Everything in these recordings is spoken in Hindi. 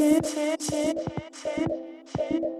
two, two, two, two, two, two.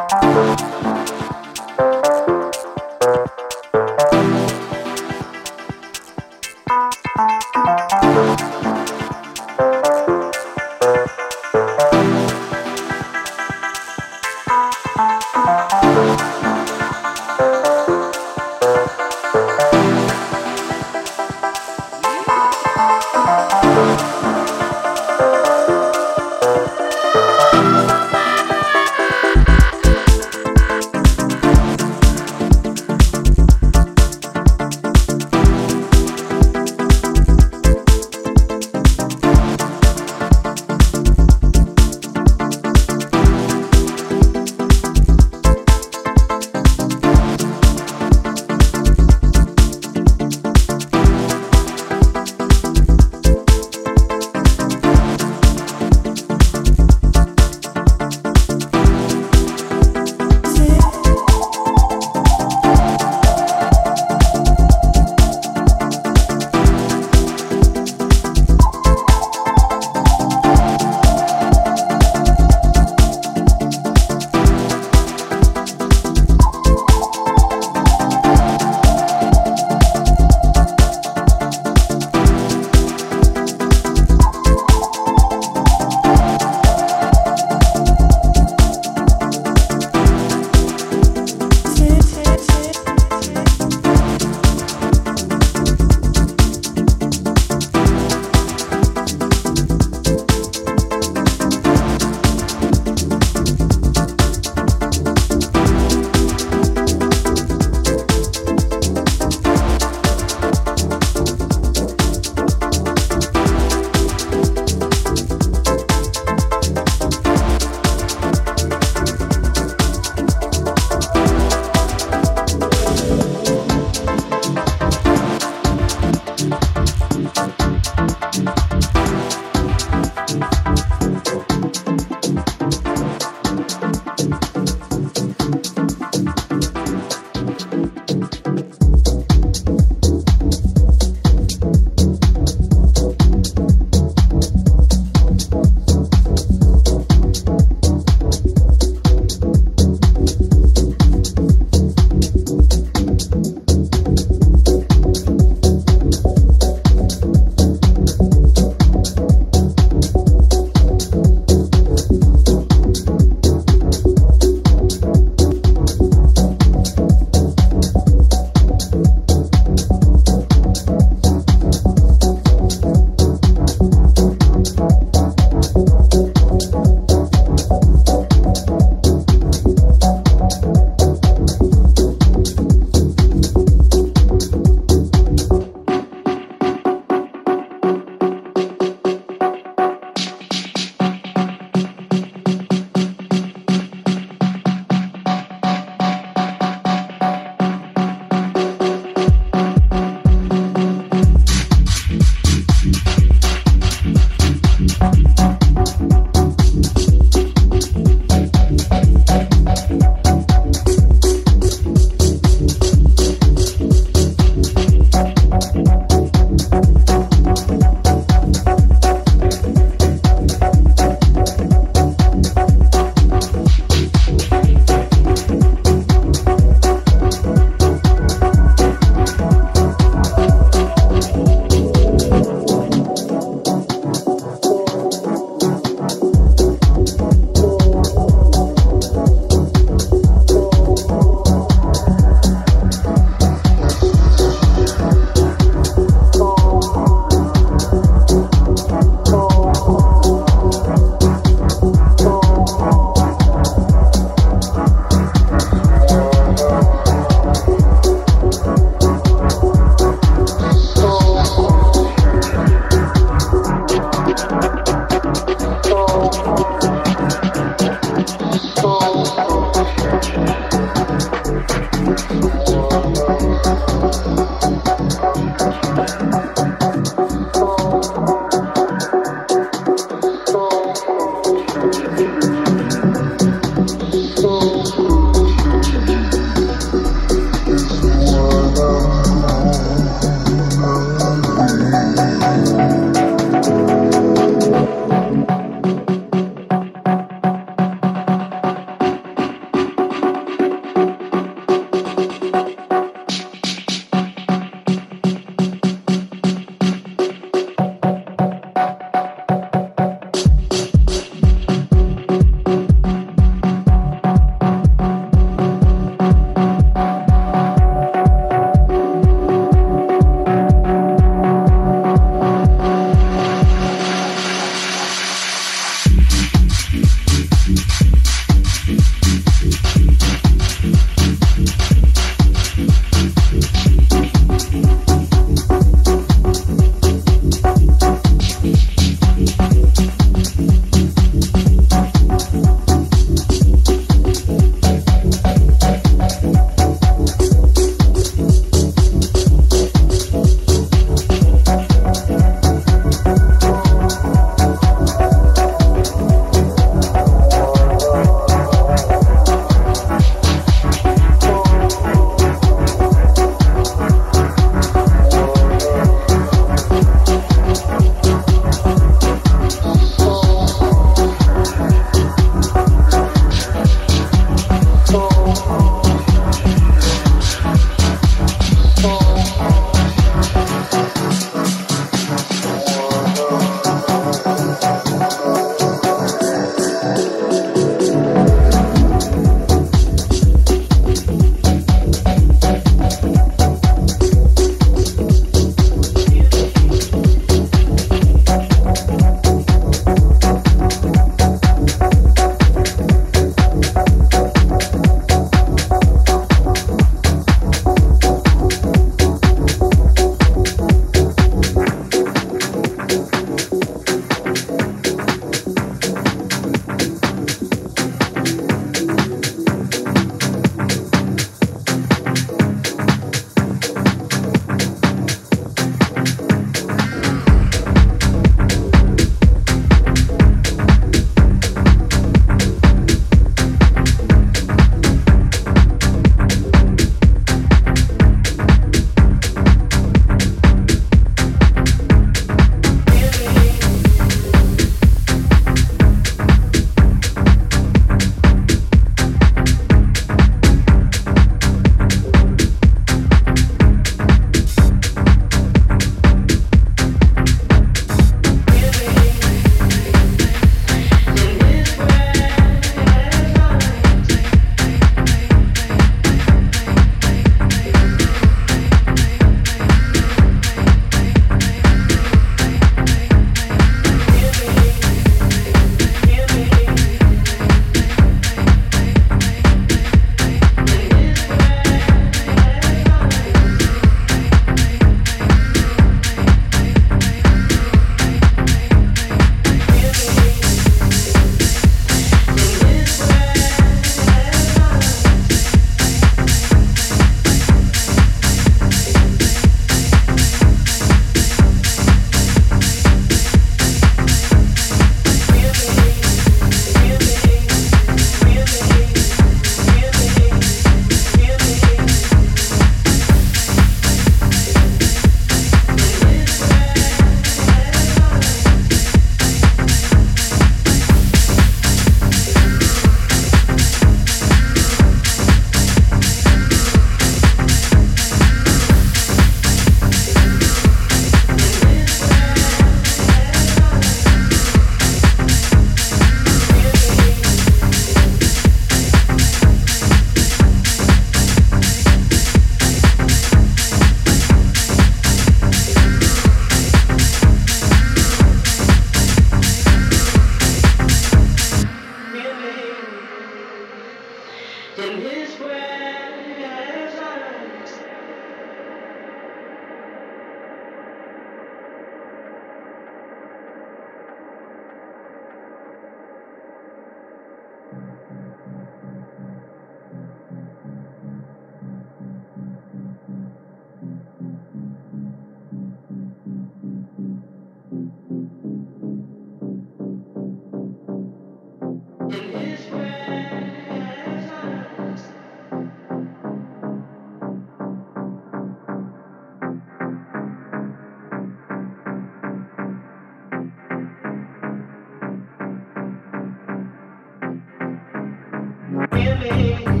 Really.